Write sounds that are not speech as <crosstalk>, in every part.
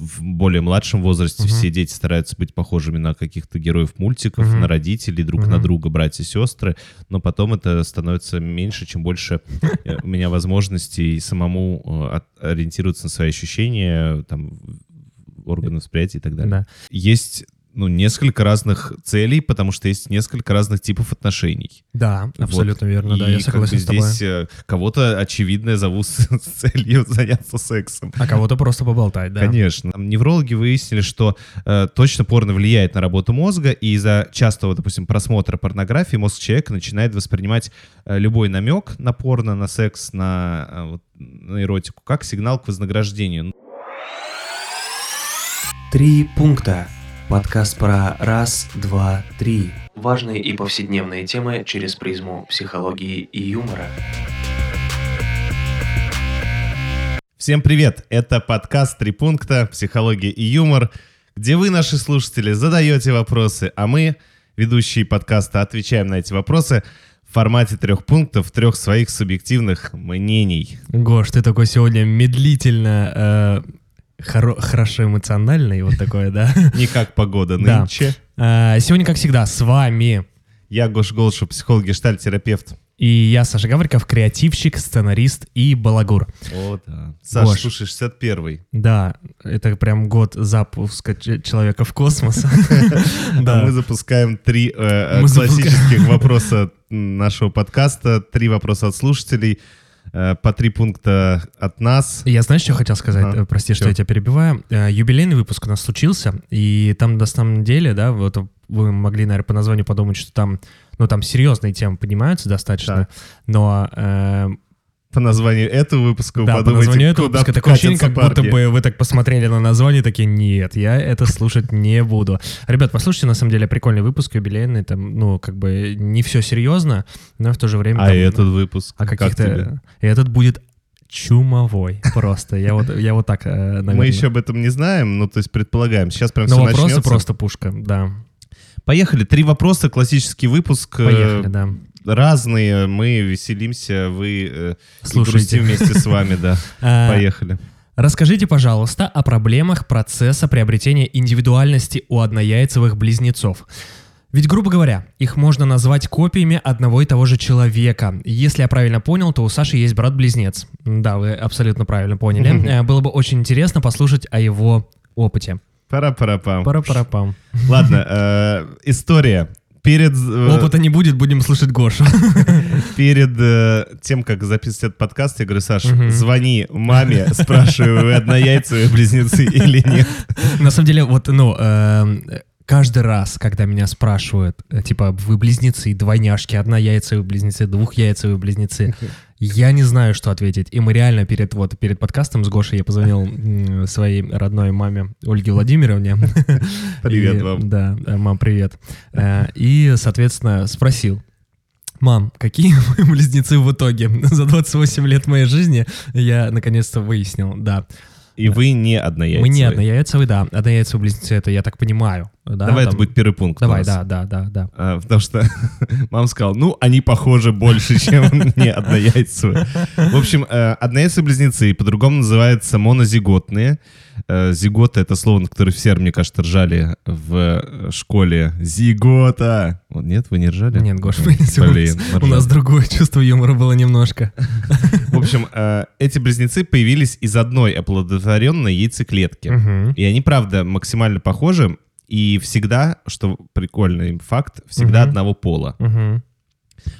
в более младшем возрасте Мгм. все дети стараются быть похожими на каких-то героев мультиков, Мгм. на родителей, друг Мгм. на друга, братья и сестры, но потом это становится меньше, чем больше э, у меня возможностей самому э, ориентироваться на свои ощущения, там, органы восприятия и так далее. Да. Есть ну, несколько разных целей, потому что есть несколько разных типов отношений. Да, абсолютно верно, да, И я как бы согласен с тобой. здесь э, кого-то, очевидно, зовут с с целью заняться сексом. А кого-то просто поболтать, да. Конечно. Неврологи выяснили, что э, точно порно влияет на работу мозга, и из-за частого, допустим, просмотра порнографии мозг человека начинает воспринимать э, любой намек на порно, на секс, на, э, вот, на эротику, как сигнал к вознаграждению. Три пункта. Подкаст про раз, два, три. Важные и повседневные темы через призму психологии и юмора. Всем привет! Это подкаст «Три пункта. Психология и юмор», где вы, наши слушатели, задаете вопросы, а мы, ведущие подкаста, отвечаем на эти вопросы в формате трех пунктов, трех своих субъективных мнений. Гош, ты такой сегодня медлительно, э, хоро- хорошо эмоциональный, вот такое, да? <laughs> Не как погода Да. нынче. А, Сегодня, как всегда, с вами Я Гош Голшев, психолог, гештальт-терапевт. и я, Саша Гавриков, креативщик, ссценарист и балагур. О, да. Саш, Гош. слушай, 61-й. Да, это прям год запуска человека в космос. <laughs> <laughs> Да. Мы запускаем три э, Мы классических вопроса нашего подкаста, три вопроса от слушателей, э, по три пункта от нас. Я знаешь, что хотел сказать? Ага. Э, Прости, что я тебя перебиваю. Э, Юбилейный выпуск у нас случился, и там на самом деле, да, вот вы могли, наверное, по названию подумать, что там, ну, там серьезные темы поднимаются достаточно, Так. но э, По названию этого выпуска вы да, по подумайте, названию этого выпуска такое ощущение, как катятся будто парни. бы вы так посмотрели на название, такие, нет, я это слушать не буду. Ребят, послушайте, на самом деле, прикольный выпуск юбилейный, там, ну, как бы не все серьезно, но в то же время... А там, этот выпуск? а как каких-то... И этот будет чумовой просто. Я вот, я вот так, э, наверное. Мы еще об этом не знаем, ну, то есть предполагаем. Сейчас прям Но все вопросы начнется. просто пушка, да. Поехали. Три вопроса, классический выпуск. э, Поехали, да. Разные, мы веселимся, вы э, Слушайте. грустим вместе с вами, да. <laughs> А, Поехали. Расскажите, пожалуйста, о проблемах процесса приобретения индивидуальности у однояйцевых близнецов. Ведь, грубо говоря, их можно назвать копиями одного и того же человека. Если я правильно понял, то у Саши есть брат-близнец. Да, вы абсолютно правильно поняли. <laughs> Э, Было бы очень интересно послушать о его опыте. Пара-пара-пам. Пара-пара-пам. Ладно, <laughs> э, история. Перед, э, Опыта не будет, будем слушать Гошу. <laughs> перед э, тем, как записывать этот подкаст, я говорю, Саш, Мгм. звони маме, спрашиваю, вы однояйцевые близнецы или нет. На самом деле, вот, ну, эм, каждый раз, когда меня спрашивают, э, типа, вы близнецы, двойняшки, однояйцевые близнецы, двухяйцевые близнецы, я не знаю, что ответить. И мы реально перед, вот, перед подкастом с Гошей я позвонил своей родной маме Ольге Владимировне. <laughs> Привет И- вам. Да, э, мам, привет. Э, И, соответственно, спросил, Мам, какие <laughs> мы близнецы в итоге? <laughs> За 28 лет моей жизни я наконец-то выяснил, да. И вы не однояйцевые. Мы не однояйцевые, да. Однояйцевые близнецы, это я так понимаю. Да, Давай это там- будет первый пункт. Давай, да, да, да, да. А, потому что <laughs> мама сказала, ну, они похожи больше, чем <laughs> не однояйцевые. В общем, э, однояйцевые близнецы, по-другому называются монозиготные. Э, Зигота — это слово, на которое все, мне кажется, ржали в э, школе. Зигота! Вот, нет, вы не ржали? Нет, Гош, блин, у нас другое чувство юмора было немножко. В общем, эти близнецы появились из одной оплодотворенной яйцеклетки. И они, правда, максимально похожи. И всегда, что прикольный факт, всегда Мгм. одного пола. Мгм.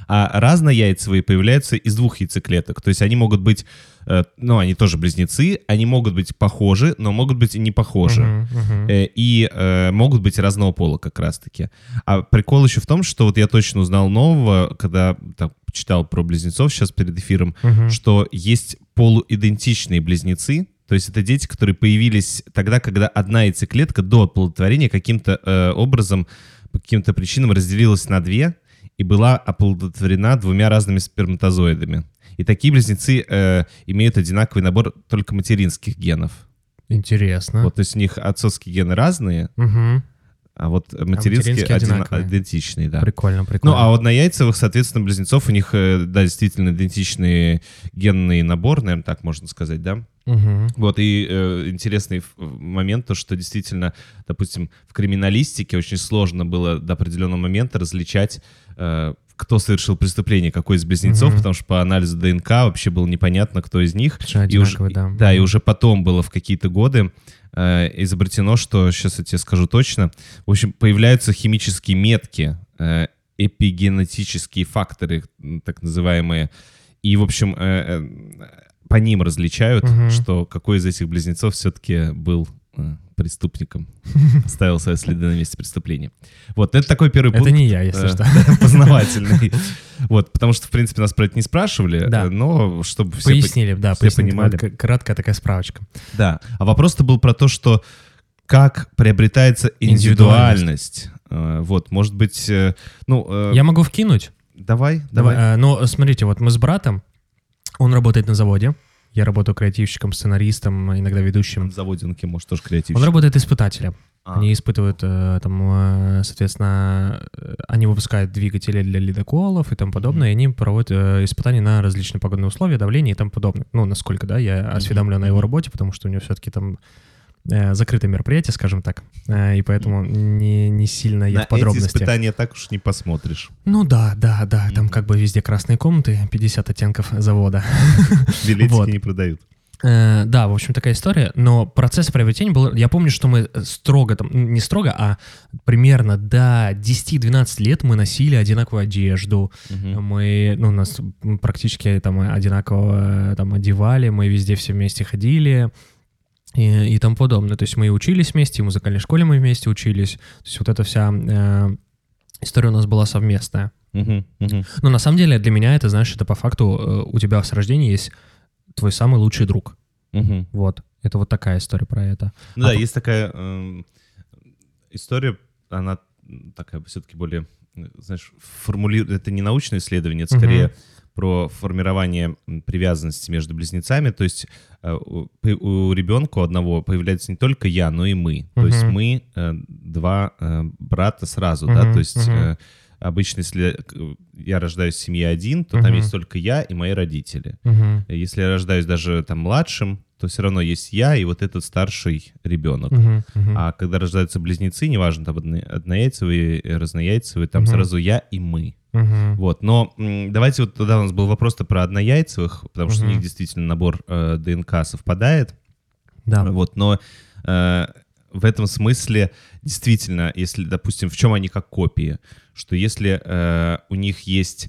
А разнояйцевые появляются из двух яйцеклеток. То есть они могут быть, э, ну, они тоже близнецы, они могут быть похожи, но могут быть и не похожи. Мгм, мгм. Э, И э, могут быть разного пола как раз-таки. А прикол еще в том, что вот я точно узнал нового, когда так, читал про близнецов сейчас перед эфиром, Мгм. что есть полуидентичные близнецы, то есть это дети, которые появились тогда, когда одна яйцеклетка до оплодотворения каким-то э, образом, по каким-то причинам разделилась на две и была оплодотворена двумя разными сперматозоидами. И такие близнецы э, имеют одинаковый набор только материнских генов. Интересно. Вот, то есть у них отцовские гены разные, Мгм. А вот материнские, материнские один- идентичные, да. Прикольно, прикольно. Ну, а вот на яйцевых, соответственно, близнецов у них, э, да, действительно идентичный генный набор, наверное, так можно сказать, да? Мгм. Вот, и э, интересный момент, то, что действительно, допустим, в криминалистике очень сложно было до определенного момента различать, э, кто совершил преступление, какой из близнецов, Мгм. потому что по анализу ДНК вообще было непонятно, кто из них. И уже, да. да, и уже потом было в какие-то годы э, изобретено, что, сейчас я тебе скажу точно, в общем, появляются химические метки, э, эпигенетические факторы, так называемые, и, в общем, э, э, по ним различают, Мгм. что какой из этих близнецов все-таки был э, преступником, <laughs> ставил свои следы на месте преступления. Вот, это такой первый Это пункт. не я, если э, что. <laughs> познавательный. Вот, потому что, в принципе, нас про это не спрашивали, Да. э, но чтобы все... Пояснили, да, все понимали. Краткая такая справочка. Да. А вопрос-то был про то, что как приобретается индивидуальность. Э, Вот, может быть, ну, Я могу вкинуть? давай, Давай. э, Ну, смотрите, вот мы с братом, он работает на заводе, я работаю креативщиком, сценаристом, иногда ведущим. Кем, может, тоже Он креативщик. работает испытателем. А. Они испытывают, э, там, э, соответственно, э, они выпускают двигатели для ледоколов и тому подобное, и они проводят испытания на различные погодные условия, давление и тому подобное. Ну, насколько, да, я осведомлен о его работе, потому что у него все-таки там закрытое мероприятие, скажем так, э, и поэтому не, не сильно я На в эти подробности. испытания так уж не посмотришь. Ну да, да, да, там как бы везде красные комнаты, 50 оттенков завода. <laughs> Билетики Вот. не продают. Э, да, в общем, такая история. Но процесс приобретения был... Я помню, что мы строго, там, не строго, а примерно до 10-12 лет мы носили одинаковую одежду. Мгм. Мы, ну, нас практически там одинаково э, там одевали, мы везде все вместе ходили и, и тому подобное. То есть мы и учились вместе, и в музыкальной школе мы вместе учились. То есть вот эта вся э, история у нас была совместная. Но на самом деле для меня это, знаешь, это по факту э, у тебя с рождения есть твой самый лучший друг. Вот. Это вот такая история про это. Ну да, А по- есть такая эм, история, она такая все-таки более, э, знаешь, формулирует, это не научное исследование, это скорее про формирование привязанности между близнецами. То есть э, у, у ребенка одного появляется не только я, но и мы. То есть мы э, два э, брата сразу, да, Мгм, то есть э, обычно, если я рождаюсь в семье один, то там Мгм. есть только я и мои родители. Мгм. Если я рождаюсь даже там младшим, то все равно есть я и вот этот старший ребенок. Мгм. Мгм. А когда рождаются близнецы, неважно, там одно- однояйцевые, разнояйцевые, там Мгм. сразу я и мы. Мгм. Вот, но давайте вот тогда у нас был вопрос-то про однояйцевых, потому что у них действительно набор э, ДНК совпадает. Да. Вот, но э, в этом смысле действительно, если, допустим, в чем они как копии, что если э, у них есть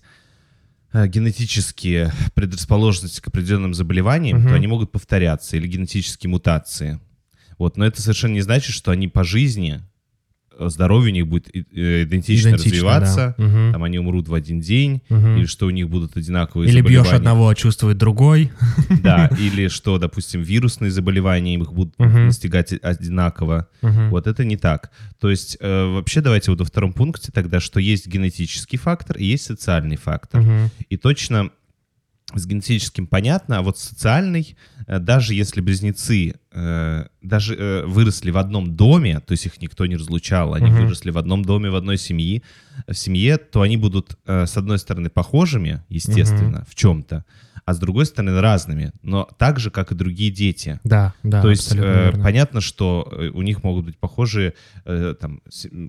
генетические предрасположенности к определенным заболеваниям, Мгм. то они могут повторяться или генетические мутации. Вот, но это совершенно не значит, что они по жизни э, здоровье у них будет э, идентично, Идентично, развиваться, да. Мгм. там они умрут в один день, Мгм. или что у них будут одинаковые Или бьешь заболевания. одного, а чувствует другой. <laughs> Да, <laughs> или что, допустим, вирусные заболевания их будут Мгм. настигать одинаково. Мгм. Вот это не так. То есть э, вообще давайте вот во втором пункте тогда, что есть генетический фактор и есть социальный фактор. Мгм. И точно с генетическим понятно, а вот социальный, э, даже если близнецы э, даже э, выросли в одном доме, то есть их никто не разлучал, они Мгм. выросли в одном доме, в одной семье, в семье, то они будут, э, с одной стороны, похожими, естественно, в чем-то, а с другой стороны, разными, но так же, как и другие дети. Да, да, То есть э, понятно, что э, у них могут быть похожие э, там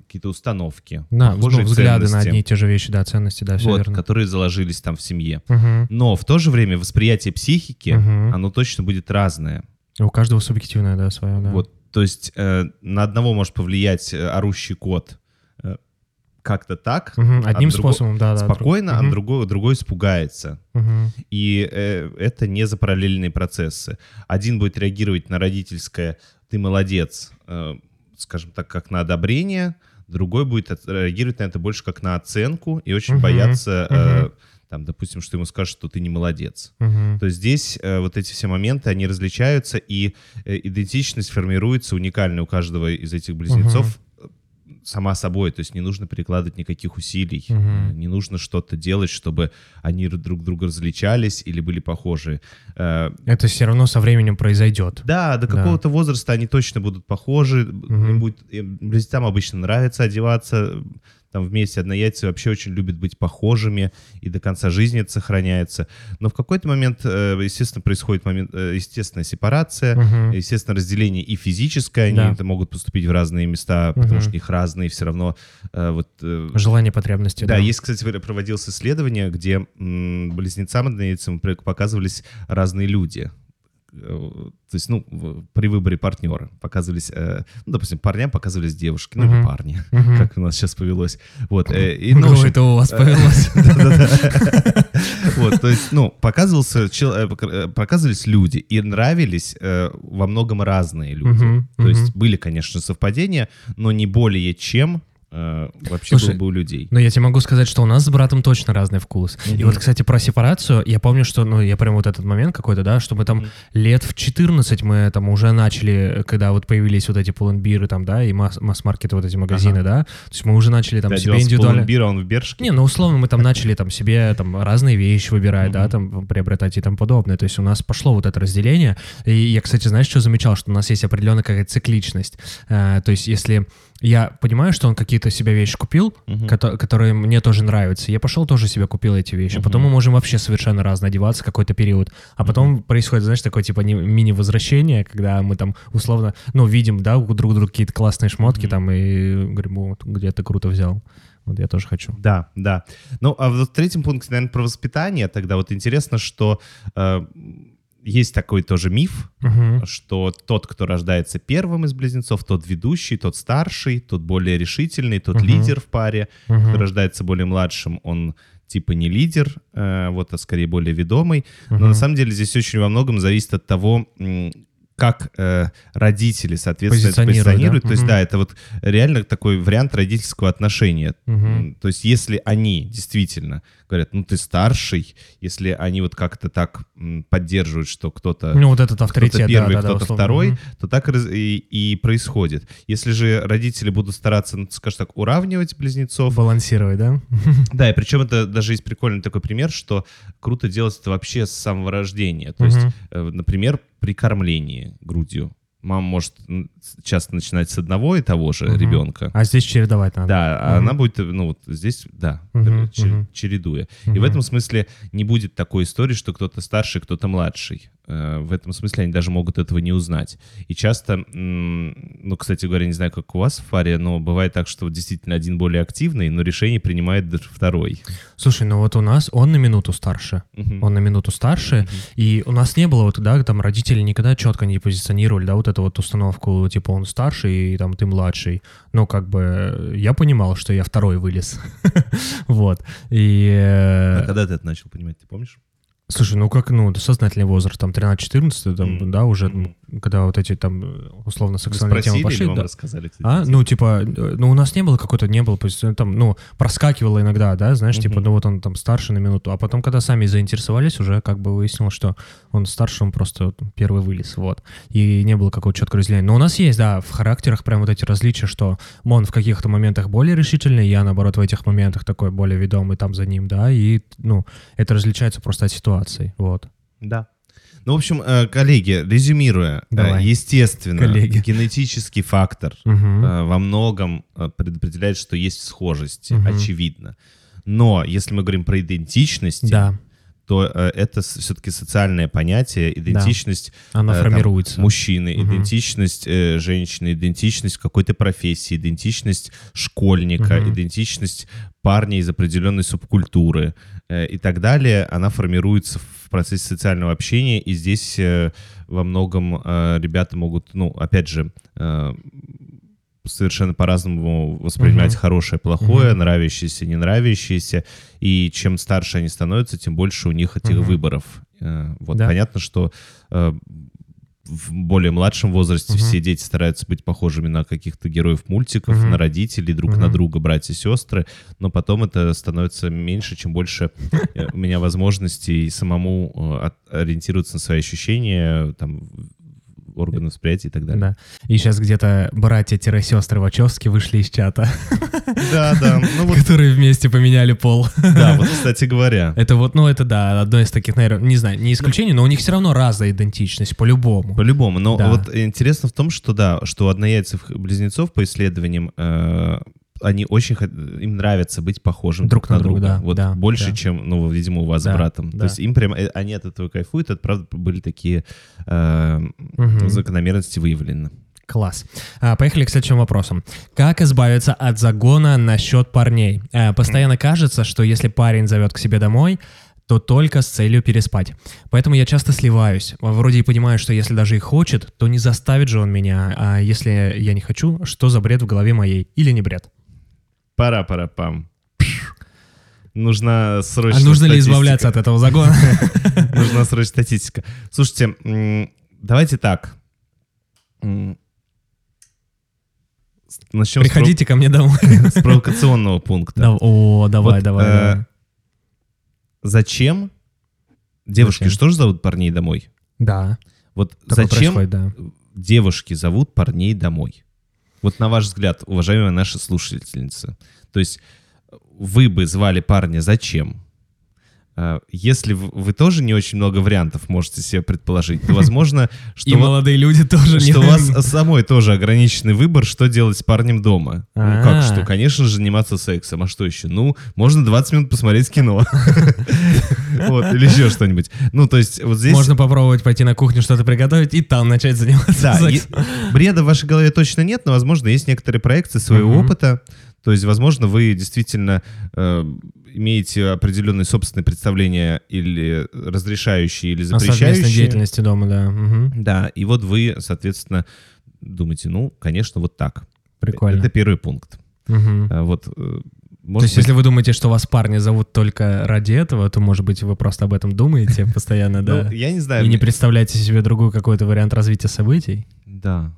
какие-то установки, Да, ну, похожие взгляды на ценности, одни и те же вещи, да, ценности, да, все вот, верно. которые заложились там в семье. Мгм. Но в то же время восприятие психики, Мгм. оно точно будет разное. У каждого субъективное, да, свое, да. Вот, то есть э, на одного может повлиять э, орущий кот как-то так, Мгм. Одним а способом, да, да. спокойно, а другой, другой испугается. Мгм. И э, это не за параллельные процессы. Один будет реагировать на родительское «ты молодец», э, скажем так, как на одобрение, другой будет реагировать на это больше как на оценку и очень Мгм. бояться, э, там, допустим, что ему скажут, что ты не молодец. Мгм. То есть здесь э, вот эти все моменты, они различаются, и э, идентичность формируется уникально у каждого из этих близнецов. Сама собой, то есть не нужно перекладывать никаких усилий, Мгм. не нужно что-то делать, чтобы они друг друга различались или были похожи. Э, Это все равно со временем произойдет. Да, до Да. какого-то возраста они точно будут похожи. Мгм. Им будет, близнецам обычно нравится одеваться там вместе. Однояйцы вообще очень любят быть похожими, и до конца жизни это сохраняется. Но в какой-то момент, э, естественно, происходит момент, э, естественная сепарация, Мгм. естественно, разделение и физическое. Они Да. это могут поступить в разные места, потому Мгм. что у них разные все равно э, вот Желание, потребности. да, есть, кстати, проводилось исследование, где близнецам однояйцам показывались разные люди. Э, То есть, ну, при выборе партнера показывались, э, ну, допустим, парням показывались девушки, ну, или Мгм. парни, Мгм. как у нас сейчас повелось. Вот. э, И, ну, общем, это у вас повелось. <laughs> Вот, то есть, ну, показывался, показывались люди, и нравились во многом разные люди. То есть были, конечно, совпадения, но не более чем э, вообще Слушай, было бы у людей. Но я тебе могу сказать, что у нас с братом точно разный вкус. И Мгм. вот, кстати, про сепарацию, я помню, что, ну, я прям вот этот момент какой-то, да, что мы там Мгм. лет в 14 мы там уже начали, когда вот появились вот эти поленбиры там, да, и масс- масс-маркеты, вот эти магазины, да, то есть мы уже начали там Ты себе индивидуально... полумбира, он в Бершке. Не, ну условно мы там <laughs> начали там себе там разные вещи выбирать, да, Мгм. там приобретать и тому подобное. То есть у нас пошло вот это разделение. И я, кстати, знаешь, что замечал, что у нас есть определенная какая-то цикличность. Э, то есть если я понимаю, что он какие-то себе вещи купил, кото- которые мне тоже нравятся, я пошел тоже себе купил эти вещи. Мгм. Потом мы можем вообще совершенно разно одеваться какой-то период. А потом происходит, знаешь, такое типа мини-возвращение, когда мы там условно, ну, видим, да, у друг друга какие-то классные шмотки Мгм. там и говорим, вот, где ты круто взял. Вот я тоже хочу. Да, да. Ну, а вот в третьем пункте, наверное, про воспитание тогда вот интересно, что э, есть такой тоже миф, Мгм. что тот, кто рождается первым из близнецов, тот ведущий, тот старший, тот более решительный, тот Мгм. лидер в паре. Мгм. Кто рождается более младшим, он типа не лидер, э, вот, а скорее более ведомый. Но Мгм. на самом деле здесь очень во многом зависит от того, как э, родители, соответственно, это Позиционируют, позиционируют. да? То есть, Мгм. да, это вот реально такой вариант родительского отношения. М, То есть, если они действительно говорят, ну, ты старший, если они вот как-то так поддерживают, что кто-то Ну, вот этот авторитет, кто-то первый, да, да, да, кто-то условно. второй, Мгм. то так и и, происходит. Если же родители будут стараться, ну, скажем так, уравнивать близнецов, Балансировать, да? <laughs> да, и причем это даже есть прикольный такой пример, что круто делать это вообще с самого рождения. То есть, Мгм. э, например, при кормлении грудью. Мама может часто начинать с одного и того же Мгм. ребенка. А здесь чередовать надо. Да, а Мгм. она будет, э, ну вот здесь, да, Мгм, чер- мгм. чередуя. И в этом смысле не будет такой истории, что кто-то старший, кто-то младший. Э, В этом смысле они даже могут этого не узнать. И часто, ну, кстати говоря, не знаю, как у вас в фаре, но бывает так, что действительно один более активный, но решение принимает даже второй. Слушай, ну вот у нас он на минуту старше. Мгм. Он на минуту старше, Мгм. и у нас не было вот, да, там родители никогда четко не позиционировали, да, вот эту вот установку, типа он старший, и там ты младший. Ну, как бы я понимал, что я второй вылез. <laughs> Вот. И... э, А когда ты это начал понимать, ты помнишь? Слушай, ну как, ну, сознательный возраст, там 13-14, там, Мгм. да, уже, Мгм. когда вот эти там э, условно сексуальные темы пошли. да. рассказали? кстати, А, ну, типа, э, ну, у нас не было какой-то, не было, позиции- там, ну, проскакивало иногда, да, знаешь, типа, Мгм. ну, вот он там старше на минуту, а потом, когда сами заинтересовались, уже как бы выяснилось, что он старше, он просто первый вылез, вот, и не было какого-то четкого разделения. Но у нас есть, да, в характерах прям вот эти различия, что он в каких-то моментах более решительный, я, наоборот, в этих моментах такой более ведомый там за ним, да, и, ну, это различается просто от ситуации, вот. Да. Ну, в общем, э, коллеги, резюмируя, э, Давай. естественно, Коллеги. генетический фактор <laughs> э, во многом предопределяет, что есть схожести, Мгм. очевидно. Но если мы говорим про идентичность, Да, то это все-таки социальное понятие, идентичность она э, там, формируется. мужчины, Мгм. идентичность женщины, идентичность какой-то профессии, идентичность школьника, Мгм. идентичность парня из определенной субкультуры и так далее, она формируется в процессе социального общения, и здесь э, во многом э, ребята могут, ну, опять же, э, совершенно по-разному воспринимать Мгм. хорошее, плохое, Мгм. нравящееся, не нравящееся, и чем старше они становятся, тем больше у них этих Мгм. выборов. Э, Вот Да. понятно, что э, в более младшем возрасте Мгм. все дети стараются быть похожими на каких-то героев мультиков, Мгм. на родителей, друг на Мгм. друга, братья и сестры, но потом это становится меньше, чем больше э, у меня возможностей самому э, ориентироваться на свои ощущения, там, органы восприятия и так далее. Да. И сейчас где-то братья-сестры Вачовски вышли из чата, Да, да. Ну вот, которые вместе поменяли пол. да, вот, кстати говоря. Это вот, ну, это да, одно из таких, наверное, не знаю, не исключение, но у них все равно разная идентичность, по-любому. По-любому. Но Да. вот интересно в том, что да, что у однояйцев близнецов по исследованиям э, они очень им нравится быть похожим Друг на друга, да, Вот да, больше, да. чем, ну, видимо, у вас Да, с братом. да. То есть им прям э, они от этого кайфуют. Это правда были такие э, Мгм. закономерности выявлены. Класс. А, поехали к следующим вопросам. Как избавиться от загона насчет парней? А, постоянно кажется, что если парень зовет к себе домой, то только с целью переспать. Поэтому я часто сливаюсь. Вроде и понимаю, что если даже и хочет, то не заставит же он меня. А если я не хочу, что за бред в голове моей? Или не бред? Пора, пора, пам. Нужна срочно А нужно ли статистика. избавляться от этого загона? <laughs> Нужна срочная статистика. Слушайте, давайте так. Начнем Приходите ко мне домой. <laughs> с провокационного пункта. О, давай, Вот, давай. э, давай. Зачем? Девушки, что же зовут парней домой? Да. Вот зачем девушки зовут парней домой? Вот на ваш взгляд, уважаемые наши слушательницы. То есть вы бы звали парня зачем? А, Если вы тоже не очень много вариантов можете себе предположить, то возможно, <laughs> что, И молодые люди тоже что у вас самой тоже ограниченный выбор, что делать с парнем дома. Ну А. как что? Конечно же, заниматься сексом. А что еще? Ну, можно 20 минут посмотреть кино. <laughs> Вот, или еще что-нибудь. Ну, то есть вот здесь... Можно попробовать пойти на кухню что-то приготовить и там начать заниматься сексом. бреда в вашей голове точно нет, но, возможно, есть некоторые проекции своего опыта. То есть, возможно, вы действительно э, имеете определенные собственные представления или разрешающие, или О запрещающие. деятельности дома, да. Мгм. Да, и вот вы, соответственно, думаете, ну, конечно, вот так. Прикольно. Это первый пункт. А Вот, э, То может есть, быть, если вы думаете, что вас парни зовут только ради этого, то, может быть, вы просто об этом думаете постоянно, <laughs> да? ну, я не знаю. И не представляете себе другой какой-то вариант развития событий? Да,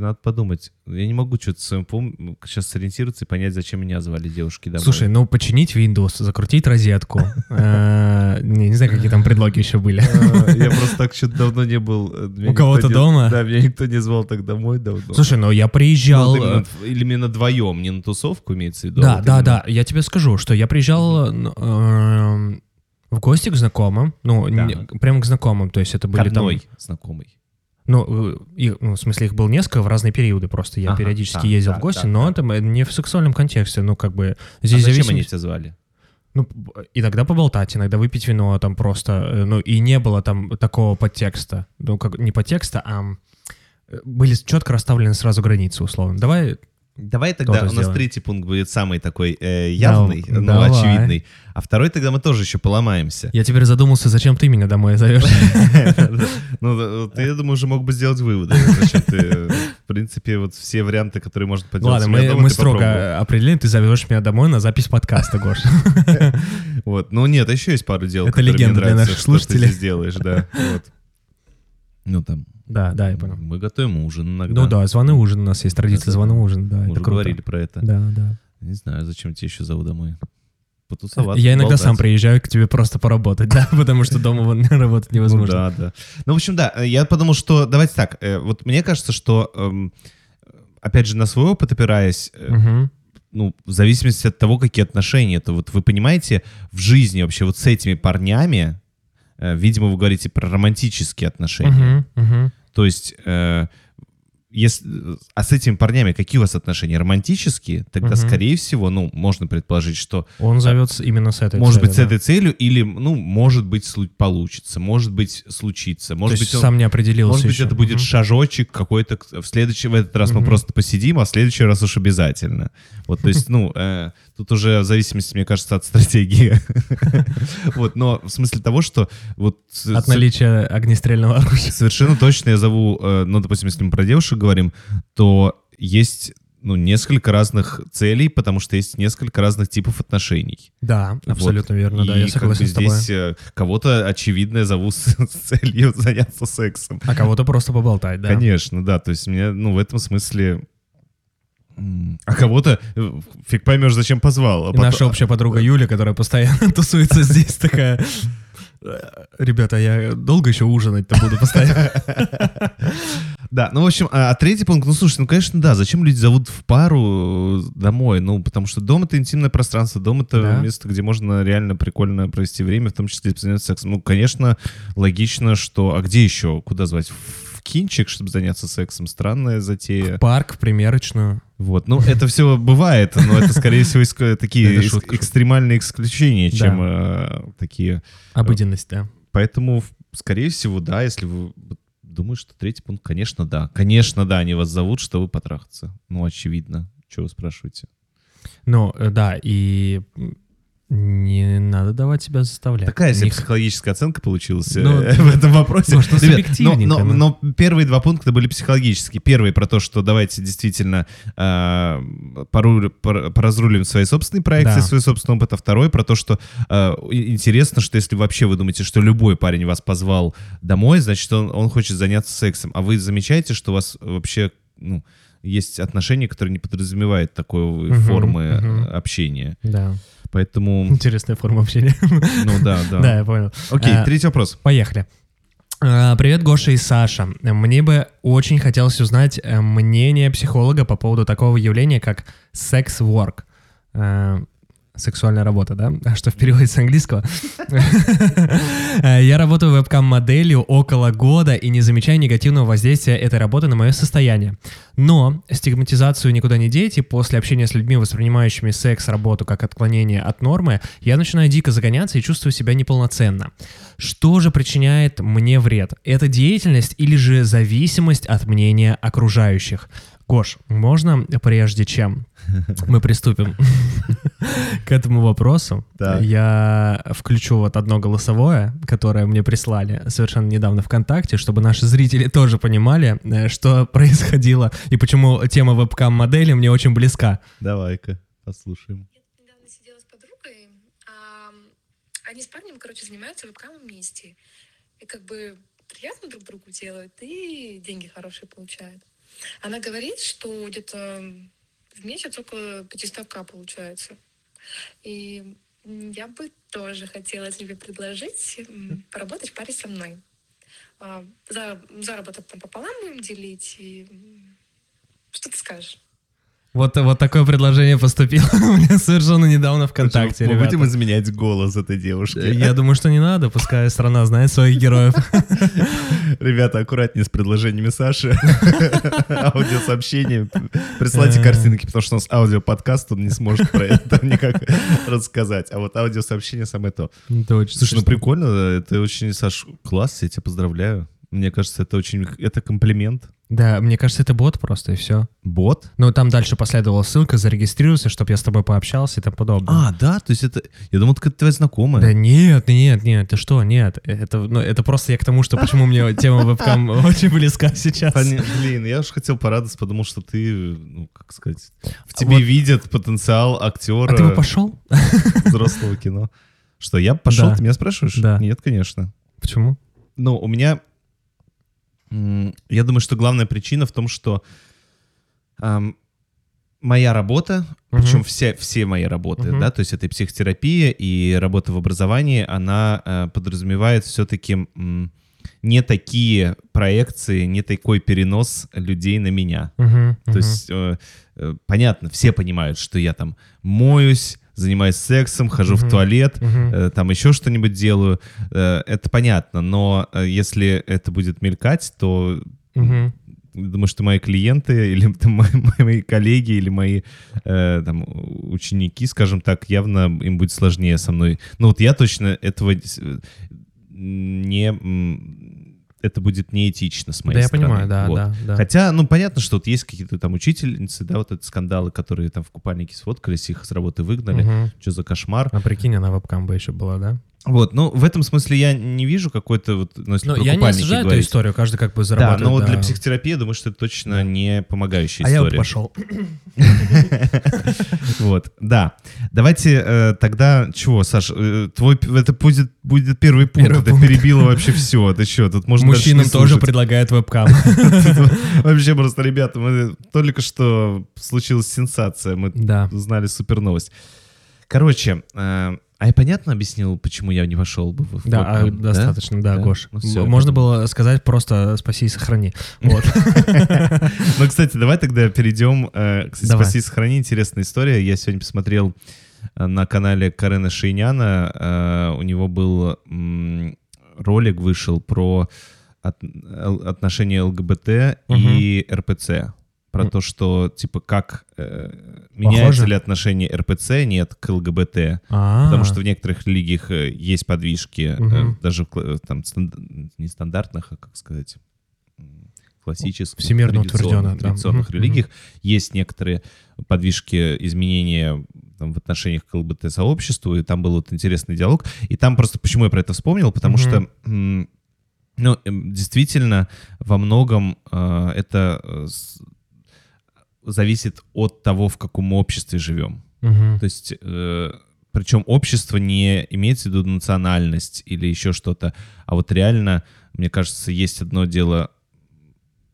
надо подумать. Я не могу что-то в своем пом... сейчас сориентироваться и понять, зачем меня звали девушки домой. Слушай, ну починить Windows, закрутить розетку. <laughs> э, Не не знаю, какие там предлоги еще были. А, Я просто так что-то давно не был. э, У кого-то не- дома? Да, меня никто не звал так домой давно. Слушай, ну я Ну, приезжал... именно- или именно вдвоем, не на тусовку имеется в виду. а Да, да, да. Я тебе скажу, что я приезжал эм, в гости к знакомым, ну, не- Так. прямо к знакомым, то есть это К были там... одной знакомой. Ну, э, и- ну, в смысле, их было несколько в разные периоды просто. Я Ага, периодически так, ездил так, в гости, так, но так. это не в сексуальном контексте. Ну, как бы А здесь зачем они зависимость- тебя звали? Ну, иногда поболтать, иногда выпить вино, там просто, э, ну, и не было там такого подтекста. Ну, как не подтекста, а э, были четко расставлены сразу границы, условно. Давай, Давай тогда у нас сделаем. третий пункт будет самый такой э, явный, Да, ну, давай. очевидный. А второй тогда мы тоже еще поломаемся. я теперь задумался, зачем ты меня домой зовешь. <laughs> Ну, ты, я думаю, уже мог бы сделать выводы. Зачем ты, в принципе, вот все варианты, которые можно поделать Ладно, мы, строго определили, ты зовешь меня домой на запись подкаста, Гош. <laughs> Вот. Ну нет, еще есть пару дел, Это легенда для наших что ты слушателей. здесь делаешь, да. Ну там, Да, да, я понял. мы готовим ужин иногда. Ну да, званый ужин у нас есть, традиция званый ужин, да, Мы это уже круто. говорили про это. Да, да. Не знаю, зачем тебе еще зову домой. Потусоваться, Я иногда сам приезжаю к тебе просто поработать, <laughs> да, потому что дома <laughs> работать Ну невозможно. да, да. Ну, в общем, да, я подумал, что давайте так. э, Вот мне кажется, что, эм, опять же, на свой опыт опираясь, э, ну, в зависимости от того, какие отношения, то вот вы понимаете, в жизни вообще вот с этими парнями, видимо, вы говорите про романтические отношения. Мгм, мгм. То есть, э, если, а с этими парнями какие у вас отношения? Романтические? Тогда, Мгм. скорее всего, ну, можно предположить, что Он зовет с- именно с этой может целью, быть, с да. этой целью, или, ну, может быть, получится, может быть, случится, То может есть быть, он- сам не определился может быть, еще. это будет шажочек какой-то. В следующий, в этот раз мы Мгм. просто посидим, а в следующий раз уж обязательно. Вот, то есть, <laughs> ну, э, тут уже в зависимости, мне кажется, от стратегии. <laughs> Вот, но в смысле того, что вот с- От с- наличия огнестрельного оружия. совершенно точно я зову, э, ну, допустим, если мы про девушек говорим, то есть ну, несколько разных целей, потому что есть несколько разных типов отношений. Да, абсолютно верно, да, И я как согласен бы с тобой. здесь э, кого-то, очевидно, я зову с, <laughs> с целью заняться сексом. А кого-то просто поболтать, да. Конечно, да. То есть меня, ну, в этом смысле... А кого-то э, фиг поймешь, зачем позвал. А потом- наша общая подруга Юля, которая постоянно <laughs> тусуется здесь, такая... Ребята, я долго еще ужинать-то буду постоянно. <laughs> Да, ну, в общем, а, а третий пункт, ну, слушай, ну, конечно, да, зачем люди зовут в пару э, домой? Ну, потому что дом — это интимное пространство, дом — это Да. место, где можно реально прикольно провести время, в том числе заняться сексом. Ну, конечно, логично, что... А где еще? Куда звать? В кинчик, чтобы заняться сексом? Странная затея. Парк, в примерочную. Вот, ну, это все бывает, но это, скорее всего, иск- такие экстремальные исключения, чем э, такие... Обыденность, да. Поэтому, скорее всего, да, если вы... Думаю, что третий пункт, конечно, да. Конечно, да, они вас зовут, чтобы потрахаться. Ну, очевидно. Чего вы спрашиваете? Ну, э, да, и не надо давать себя заставлять. Такая себе Не- психологическая оценка получилась э, Ну, <laughs> в этом вопросе. может, он Ребят, но, но- но- но первые два пункта были психологические. Первый про то, что давайте действительно э, пору- пор- поразрулим свои собственные проекции, Да. свой собственный опыт. А второй про то, что э, интересно, что если вообще вы думаете, что любой парень вас позвал домой, значит, он, он хочет заняться сексом. А вы замечаете, что у вас вообще ну, есть отношения, которые не подразумевают такой Мгм, формы мгм. общения. Да. Поэтому, Интересная форма общения. ну да, да. Да, я понял. Окей, А, третий вопрос. Поехали. А, Привет, Гоша и Саша. Мне бы очень хотелось узнать э, мнение психолога по поводу такого явления, как. Э, Сексуальная работа, да? <laughs> Что в переводе с английского? Я работаю вебкам-моделью около года и не замечаю негативного воздействия этой работы на мое состояние. Но стигматизацию никуда не деть, и после общения с людьми, воспринимающими секс-работу как отклонение от нормы, я начинаю дико загоняться и чувствую себя неполноценно. Что же причиняет мне вред? Это деятельность или же зависимость от мнения окружающих? Гош, можно прежде чем мы приступим к этому вопросу, Так. я включу вот одно голосовое, которое мне прислали совершенно недавно ВКонтакте, чтобы наши зрители тоже понимали, э, что происходило и почему тема вебкам-модели мне очень близка. Давай-ка послушаем. Я недавно сидела с подругой, а, они с парнем, короче, занимаются вебкамом вместе. И как бы приятно друг другу делают, и деньги хорошие получают. Она говорит, что где-то в месяц около 500к получается. И я бы тоже хотела тебе предложить поработать в паре со мной. А, за- заработок там пополам будем делить. И... Что ты скажешь? Вот, вот такое предложение поступило <laughs> у меня совершенно недавно ВКонтакте, Мы ребята. будем изменять голос этой девушки. Я думаю, что не надо, пускай страна знает своих героев. <laughs> Ребята, аккуратнее с предложениями Саши. <laughs> Аудиосообщения. Присылайте Э. картинки, потому что у нас аудиоподкаст, он не сможет про это никак рассказать. А вот аудиосообщение самое то. Слушай, ну прикольно, это очень, Саш, класс, я тебя поздравляю. Мне кажется, это очень, это комплимент. Да, мне кажется, это бот просто, и все. Бот? Ну, там дальше последовала ссылка, зарегистрируйся, чтобы я с тобой пообщался и тому подобное. А, да, то есть это, я думал, это твоя знакомая. Да нет, нет, нет, ты что, нет. Это, ну, это просто я к тому, что почему мне <laughs> тема вебкам очень близка сейчас. Блин, я уж хотел порадоваться, потому что ты, ну, как сказать, в тебе видят потенциал актера А ты бы пошел? <laughs> взрослого кино. Что, я пошел, ты меня спрашиваешь? Да. Нет, конечно. Почему? Ну, у меня, я думаю, что главная причина в том, что ам, моя работа, Мгм. причем все, все мои работы, Мгм. да, то есть это и психотерапия, и работа в образовании, она э, подразумевает все-таки не такие проекции, не такой перенос людей на меня. Мгм, То мгм. есть, э, э, понятно, все понимают, что я там моюсь, занимаюсь сексом, хожу в Мгм. туалет, э, там еще что-нибудь делаю. Э, это понятно, но э, если это будет мелькать, то Мгм. думаю, что мои клиенты или <laughs> там, мои, мои коллеги или мои э, там, ученики, скажем так, явно им будет сложнее со мной. Ну вот я точно этого не... Это будет неэтично с моей Да, я стороны. понимаю, да, Вот. да, да. Хотя, ну, понятно, что вот есть какие-то там учительницы, да, вот эти скандалы, которые там в купальнике сфоткались, их с работы выгнали. Мгм. Что за кошмар? А прикинь, она вебкам бы еще была, да? Вот, ну, в этом смысле я не вижу какой-то вот, ну, если Ну, про я не осуждаю эту говорить. историю, каждый как бы Да, зарабатывает. но вот для да. психотерапии, я думаю, что это точно не помогающая А я история. бы пошел. <laughs> Вот, да. Давайте э, тогда, чего, Саш, э, твой, это будет, будет первый пункт, это перебило вообще все. Ты что, тут можно Мужчинам тоже предлагают вебкам. <laughs> Вообще просто, ребята, мы только что случилась сенсация, мы Да. узнали супер новость. Короче, э, А я понятно объяснил, почему я не пошел бы в Да, а, достаточно, да, Да? Гош. Ну всё, Можно было сказать просто «спаси и сохрани». <laughs> Вот. Ну, кстати, давай тогда перейдем. э, спаси, сохрани. Интересная история. Я сегодня посмотрел э, на канале Карена Шейняна. э, У него был ролик вышел про отношения ЛГБТ и РПЦ. Про то, что, типа, как э, меняются Похоже? ли отношения РПЦ, нет, к ЛГБТ. А, Потому что в некоторых религиях э, есть подвижки, э, Мгм. даже в кла- там станд- не стандартных, а как сказать, классических, Всемирно традиционных, да. традиционных Мгм, религиях есть некоторые подвижки, изменения там, в отношениях к ЛГБТ-сообществу, и там был вот интересный диалог. И там просто, почему я про это вспомнил, потому Мгм. что ну, эм, действительно, во многом э, это э, зависит от того, в каком обществе живем. мгм. То есть, э, причем общество не имеется в виду национальность или еще что-то, а вот реально, мне кажется, есть одно дело,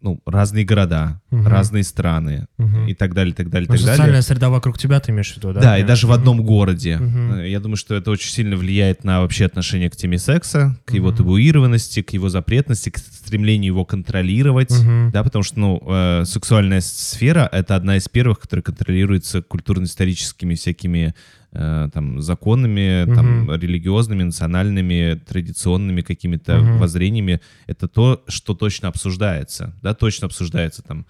ну, разные города, Мгм. разные страны Мгм. и так далее, так далее, Ну, так далее. социальная среда вокруг тебя, ты имеешь в виду, да? Да, и даже в одном городе. Э, Я думаю, что это очень сильно влияет на вообще отношение к теме секса, к его Мгм. табуированности, к его запретности, к стремлению его контролировать. Мгм. Да, потому что, ну, э, сексуальная сфера — это одна из первых, которая контролируется культурно-историческими всякими э, там законами, там, Мгм. религиозными, национальными, традиционными какими-то Мгм. воззрениями. Это то, что точно обсуждается. Да, точно обсуждается там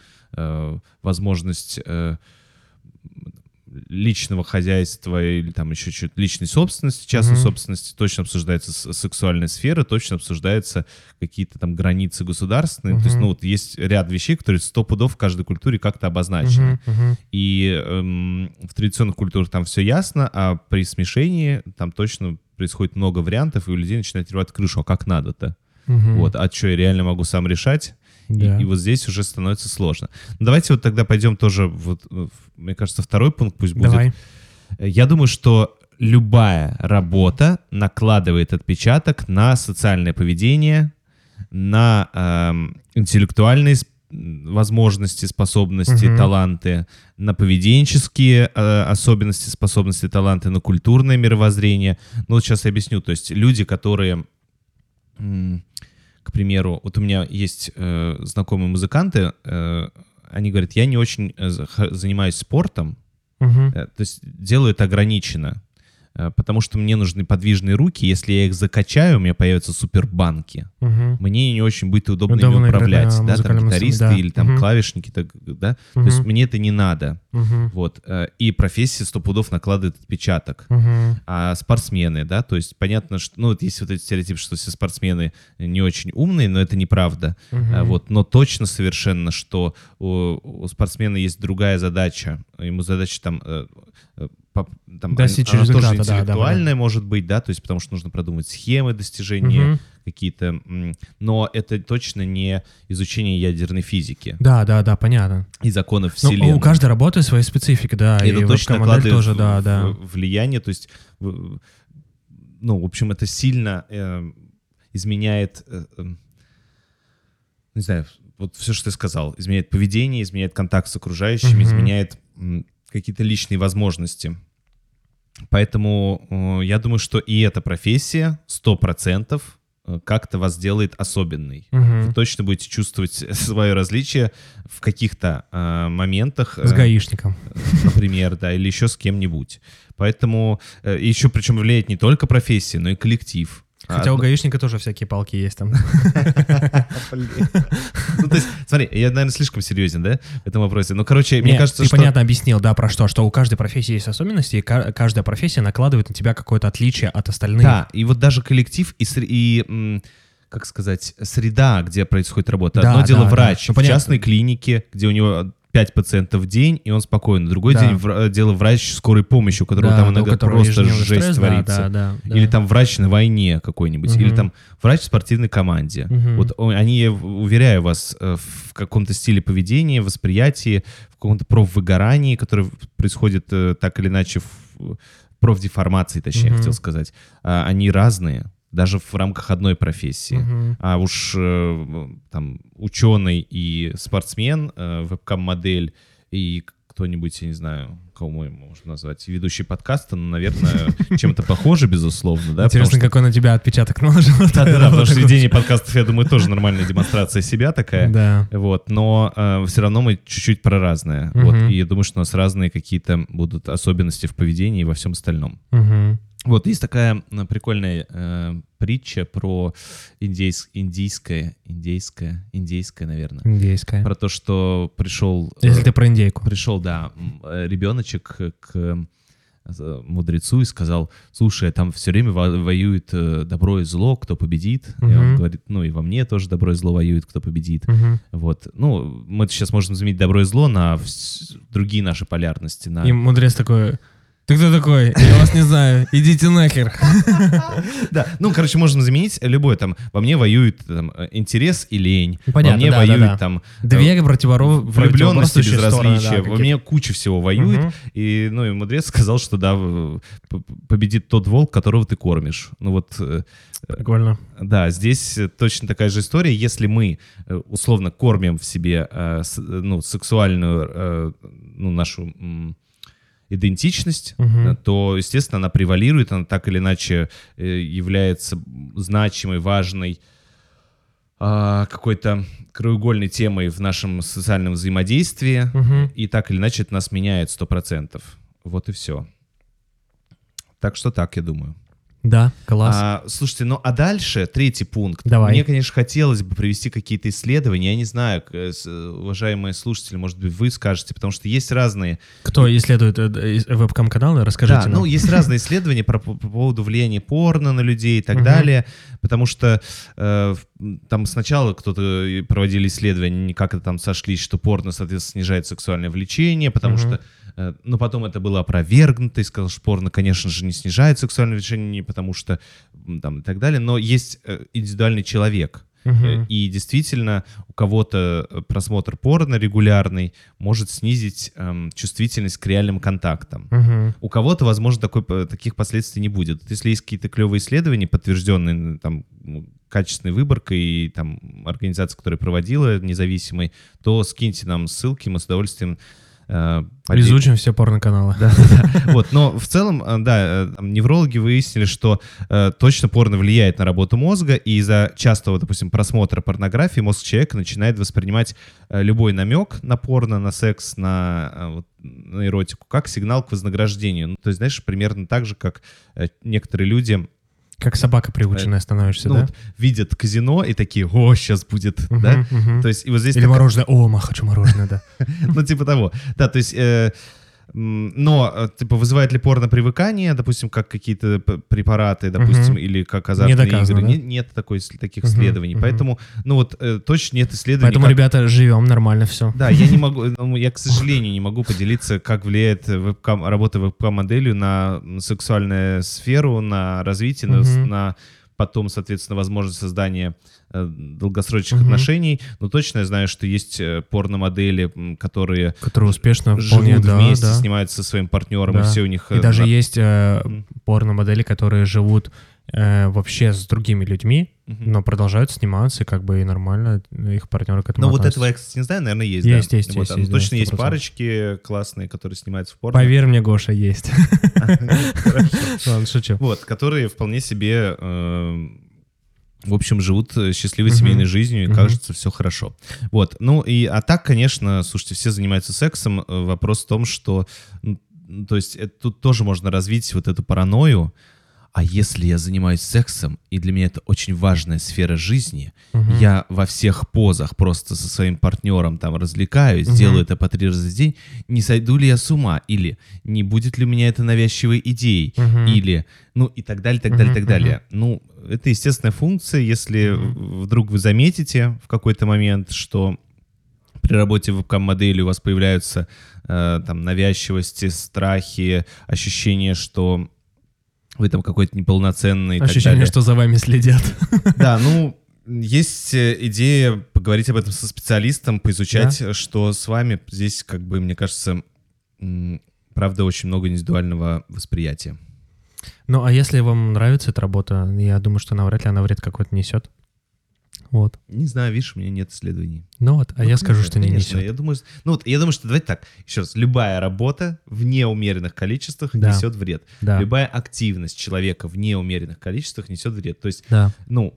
возможность э, личного хозяйства или там еще чуть личной собственности, частной Мгм. собственности, точно обсуждается сексуальная сфера, точно обсуждаются какие-то там границы государственные. То есть, ну, вот есть ряд вещей, которые сто пудов в каждой культуре как-то обозначены. Мгм, мгм. И эм, в традиционных культурах там все ясно, а при смешении там точно происходит много вариантов, и у людей начинает рвать крышу, а как надо-то? Мгм. Вот, а что, я реально могу сам решать? И- Да. И, вот здесь уже становится сложно. Ну, давайте вот тогда пойдем тоже, вот, в- мне кажется, второй пункт пусть будет. Давай. Я думаю, что любая работа накладывает отпечаток на социальное поведение, на эм, интеллектуальные возможности, способности, Мгм. таланты, на поведенческие э, особенности, способности, таланты, на культурное мировоззрение. Ну, вот сейчас я объясню. То есть люди, которые, м, к примеру, вот у меня есть э, знакомые музыканты, э, они говорят, я не очень э, занимаюсь спортом. Э, То есть делаю это ограниченно, потому что мне нужны подвижные руки. Если я их закачаю, у меня появятся супербанки. Мгм. Мне не очень будет удобно Удобно ими играть управлять, на да, там гитаристы да. или там Мгм. клавишники, так, да. То есть мне это не надо. Мгм. Вот. э, И профессия сто пудов накладывает отпечаток. Мгм. А спортсмены, да, то есть понятно, что, ну, вот есть вот эти стереотипы, что все спортсмены не очень умные, но это неправда. А, Вот, но точно совершенно, что у, у спортсмена есть другая задача. Ему задача там, э, э, там Достичь она тоже результата, да, да, интеллектуальная может быть, да, то есть потому что нужно продумать схемы достижения Мгм. какие-то, но это точно не изучение ядерной физики Да, да, да, понятно. и законов Ну, Вселенной. у каждой работы своя специфика, да. И и это точно накладывает тоже, в- да, да. влияние, то есть, ну, в общем, это сильно э, изменяет, э, э, не знаю, вот все, что ты сказал, изменяет поведение, изменяет контакт с окружающими, Мгм. изменяет какие-то личные возможности. Поэтому э, я думаю, что и эта профессия 100% э, как-то вас делает особенной. Мгм. Вы точно будете чувствовать <laughs> свое различие в каких-то э, моментах. С э, гаишником. например, да, или еще с кем-нибудь. Поэтому э, еще причем влияет не только профессия, но и коллектив. Хотя у А, гаишника тоже всякие палки есть там. Ну, то есть, смотри, я, наверное, слишком серьезен, да, в этом вопросе. Ну, короче, мне кажется, ты понятно объяснил, да, про что, что у каждой профессии есть особенности, и ка- каждая профессия накладывает на тебя какое-то отличие от остальных. Да, и вот даже коллектив и, как сказать, среда, где происходит работа. Да, Одно дело да, врач да. Ну, в понятно. частной клинике, где у него 5 пациентов в день, и он спокойно. Другой Да. день вра- дело врач скорой помощи, у которого Да, там да, иногда которого просто жесть стресс, да, творится. да, да, да. Или там врач на войне какой-нибудь, Мгм. или там врач в спортивной команде. Мгм. Вот они, я в- уверяю вас, э, в каком-то стиле поведения, восприятии, в каком-то профвыгорании, которое происходит э, так или иначе, в профдеформации, точнее, Мгм. хотел сказать, а, они разные, даже в рамках одной профессии. Мгм. А уж э, там ученый и спортсмен, э, вебкам-модель и кто-нибудь, я не знаю, кого мы можем назвать, ведущий подкаста, ну, наверное, <laughs> чем-то похоже, безусловно, да? Интересно, какой на тебя отпечаток наложил. Да-да-да, потому что <laughs> ведение подкастов, я думаю, тоже нормальная демонстрация себя такая. Да. Вот, но э, все равно мы чуть-чуть про разное. Мгм. Вот, и я думаю, что у нас разные какие-то будут особенности в поведении и во всем остальном. Мгм. Вот, есть такая э, прикольная э, притча про индейс, индийское, индейское, индейское, наверное. Индейская. Про то, что пришел... э, Если ты про индейку. Пришел, да, э, ребеночек к э, мудрецу и сказал, слушай, там все время во- воюет э, добро и зло, кто победит. И он говорит, ну и во мне тоже добро и зло воюет, кто победит. Мгм. Вот, ну, мы сейчас можем заменить добро и зло на другие наши полярности, на... И мудрец такой, ты кто такой? Я вас не знаю, идите нахер. <laughs> Да, ну, короче, можно заменить любое там. Во мне воюет там, э, интерес и лень. Понятно, во мне да, да, воюет да. там Две противоров... влюбленность и безразличие. да, Во мне куча всего воюет. Мгм. И, ну, и мудрец сказал, что да, победит тот волк, которого ты кормишь. Ну вот, э, Прикольно. да, здесь э, точно такая же история. Если мы э, условно кормим в себе э, э, ну, сексуальную э, ну, нашу идентичность, э, то, естественно, она превалирует, она так или иначе э, является значимой, важной, а, какой-то краеугольной темой в нашем социальном взаимодействии, Мгм. и так или иначе это нас меняет 100%. Вот и все. Так что так, я думаю. Да, класс. А, слушайте, ну а дальше третий пункт. Давай. Мне, конечно, хотелось бы провести какие-то исследования. Я не знаю, уважаемые слушатели, может быть, вы скажете, потому что есть разные Кто исследует э, э, вебкам-каналы, расскажите да, нам. ну есть разные исследования про, по по поводу влияния порно на людей и так далее, потому что э, там сначала кто-то проводили исследования, они как-то там сошлись, что порно, соответственно, снижает сексуальное влечение, потому что, э, ну потом это было опровергнуто, и сказал, что порно, конечно же, не снижает сексуальное влечение, потому что там и так далее, но есть э, индивидуальный человек. Э, И действительно, у кого-то просмотр порно регулярный может снизить эм, чувствительность к реальным контактам. Мгм. У кого-то, возможно, такой, таких последствий не будет. Если есть какие-то клевые исследования, подтвержденные там, качественной выборкой и там организацией, которая проводила независимой, то скиньте нам ссылки, мы с удовольствием э, поделим- Изучим все порно-каналы. да, да, да. Вот, но в целом, э, да, э, неврологи выяснили, что э, точно порно влияет на работу мозга, и из-за частого, допустим, просмотра порнографии мозг человека начинает воспринимать э, любой намек на порно, на секс, на, э, вот, на эротику, как сигнал к вознаграждению. Ну, то есть, знаешь, примерно так же, как некоторые люди Как собака приученная становишься, ну, да? вот видят казино и такие, о, сейчас будет, Мгм, да? мгм. То есть, и вот здесь Или такая- мороженое. О, ма, хочу мороженое, да. <laughs> Ну, типа того. Да, то есть... но, э, типа, вызывает ли порно привыкание, допустим, как какие-то препараты, допустим, Мгм. или как азартные доказано, игры? да? Не- Нет такой, таких Мгм, исследований. мгм. Поэтому, ну вот, э, точно нет исследований. Поэтому, как- ребята, живем нормально все. Да, я не могу, ну, я, к сожалению, не могу поделиться, как влияет вебкам, работа вебкам-моделью на сексуальную сферу, на развитие, на потом, соответственно, возможность создания э, долгосрочных Мгм. отношений. Но точно я знаю, что есть э, порномодели, которые Которые успешно живут вполне, да, вместе, да. снимаются со своим партнером, и Да. все у них... И э, даже есть э, порно-модели, которые живут э, вообще с другими людьми, Мгм. но продолжают сниматься, и как бы и нормально их партнеры к этому Ну, вот этого я, кстати, не знаю, наверное, есть. Есть, да. есть, Вот, есть, а, ну, есть, да, точно есть 100%. парочки классные, которые снимаются в порно. Поверь мне, Гоша, есть. Ладно, шучу. Вот, которые вполне себе, э, в общем, живут э, счастливой Мгм. семейной жизнью, и Мгм. кажется, все хорошо. Вот, ну и, а так, конечно, слушайте, все занимаются сексом. Э, Вопрос в том, что, то есть, это, тут тоже можно развить вот эту паранойю. А если я занимаюсь сексом, и для меня это очень важная сфера жизни, Мгм. я во всех позах просто со своим партнером там развлекаюсь, Мгм. делаю это по три раза в день, не сойду ли я с ума? Или не будет ли у меня это навязчивой идеей? Мгм. Или, ну и так далее, так далее, так далее. Ну, это естественная функция, если в- вдруг вы заметите в какой-то момент, что при работе вебкам-модели у вас появляются э, там навязчивости, страхи, ощущение, что вы там какой-то неполноценный Ощущение, что за вами следят. <laughs> Да, ну, есть э, идея поговорить об этом со специалистом, поизучать, э, что с вами здесь, как бы, мне кажется, правда, очень много индивидуального восприятия. Ну, а если вам нравится эта работа, я думаю, что навряд ли она вред какой-то несет. Вот. Не знаю, видишь, у меня нет исследований. Ну вот, а Ну, я скажу, конечно, что не конечно, несет. Я думаю, ну вот, я думаю, что давайте так, еще раз, любая работа в неумеренных количествах Да. несет вред. Да, Любая активность человека в неумеренных количествах несет вред. То есть, да. ну,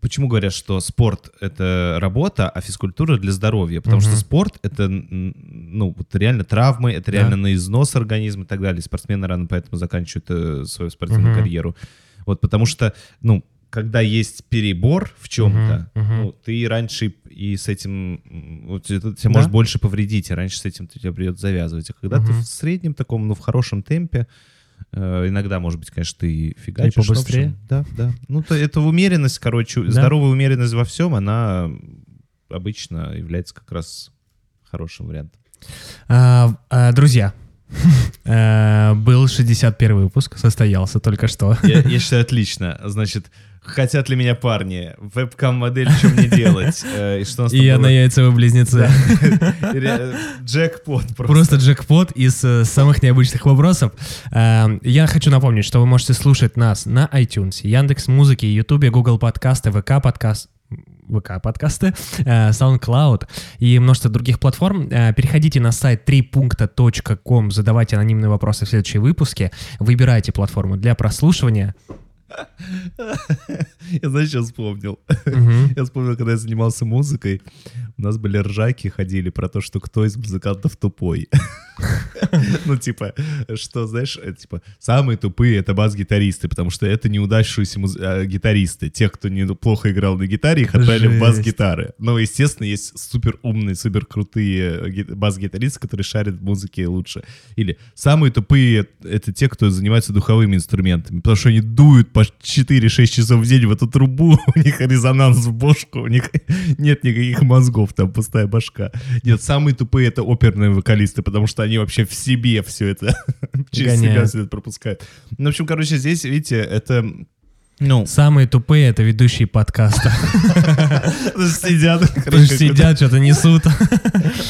почему говорят, что спорт — это работа, а физкультура для здоровья? Потому Мгм. что спорт — это, ну, вот реально травмы, это Да. реально на износ организма и так далее. Спортсмены рано поэтому заканчивают э, свою спортивную Мгм. карьеру. Вот потому что, ну, когда есть перебор в чем-то, Мгм, мгм. ну, ты раньше и с этим, вот это тебя Да. может больше повредить, и раньше с этим тебе придется завязывать. А когда ты Мгм. в среднем таком, ну, в хорошем темпе, э, иногда, может быть, конечно, ты фигачишь. в побыстрее. Да, да. Ну, то это умеренность, короче, Да. здоровая умеренность во всем, она обычно является как раз хорошим вариантом. А, а, друзья, <laughs> э, был 61 выпуск, состоялся только что. Я, я <laughs> считаю, отлично. Значит, хотят ли меня парни? Вебкам-модель, что мне делать? <laughs> Э, И что у нас И я на яйцевой близнеце. <laughs> Ре- Джекпот просто. Просто джекпот из э, самых необычных вопросов. Э, Я хочу напомнить, что вы можете слушать нас на iTunes, Яндекс Музыки, Ютубе, Google подкасты, ВК подкаст, ВК подкасты, э, SoundCloud и множество других платформ. Переходите на сайт 3.com, задавайте анонимные вопросы в следующие выпуске, выбирайте платформу для прослушивания. Я, знаешь, что вспомнил? Мгм. Я вспомнил, когда я занимался музыкой, у нас были ржаки, ходили про то, что кто из музыкантов тупой. <laughs> Ну, типа, что, знаешь, э, типа, самые тупые — это бас-гитаристы, потому что это неудачившиеся муз- э, гитаристы. Те, кто не плохо играл на гитаре, их отправили в бас-гитары. Но, естественно, есть супер умные, супер крутые бас-гитаристы, которые шарят в музыке лучше. Или самые тупые — это те, кто занимается духовыми инструментами, потому что они дуют по 4-6 часов в день в эту трубу, <laughs> у них резонанс в бошку, у них нет никаких мозгов, там пустая башка. Нет, самые тупые — это оперные вокалисты, потому что они вообще в себе все это, <laughs> через себя все это пропускают. Ну, в общем, короче, здесь, видите, это... Ну, Самые тупые — это ведущие подкаста. сидят, сидят, что-то несут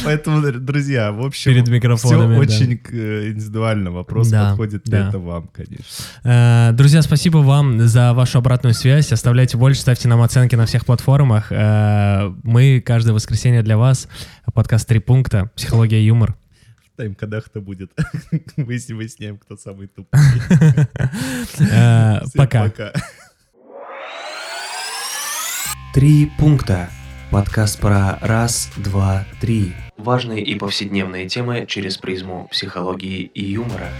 Поэтому, друзья, в общем, перед микрофонами. все очень э, индивидуально. Вопрос подходит ли это вам, конечно. Э, Друзья, спасибо вам за вашу обратную связь. Оставляйте больше, ставьте нам оценки на всех платформах. Э, Мы каждое воскресенье для вас. Подкаст «Три пункта». Психология и юмор. В тайм-кодах-то будет. <laughs> Мы с ним сняем, кто самый тупой. <laughs> Пока. пока. Три пункта. Подкаст про раз, два, три. Важные и повседневные темы через призму психологии и юмора.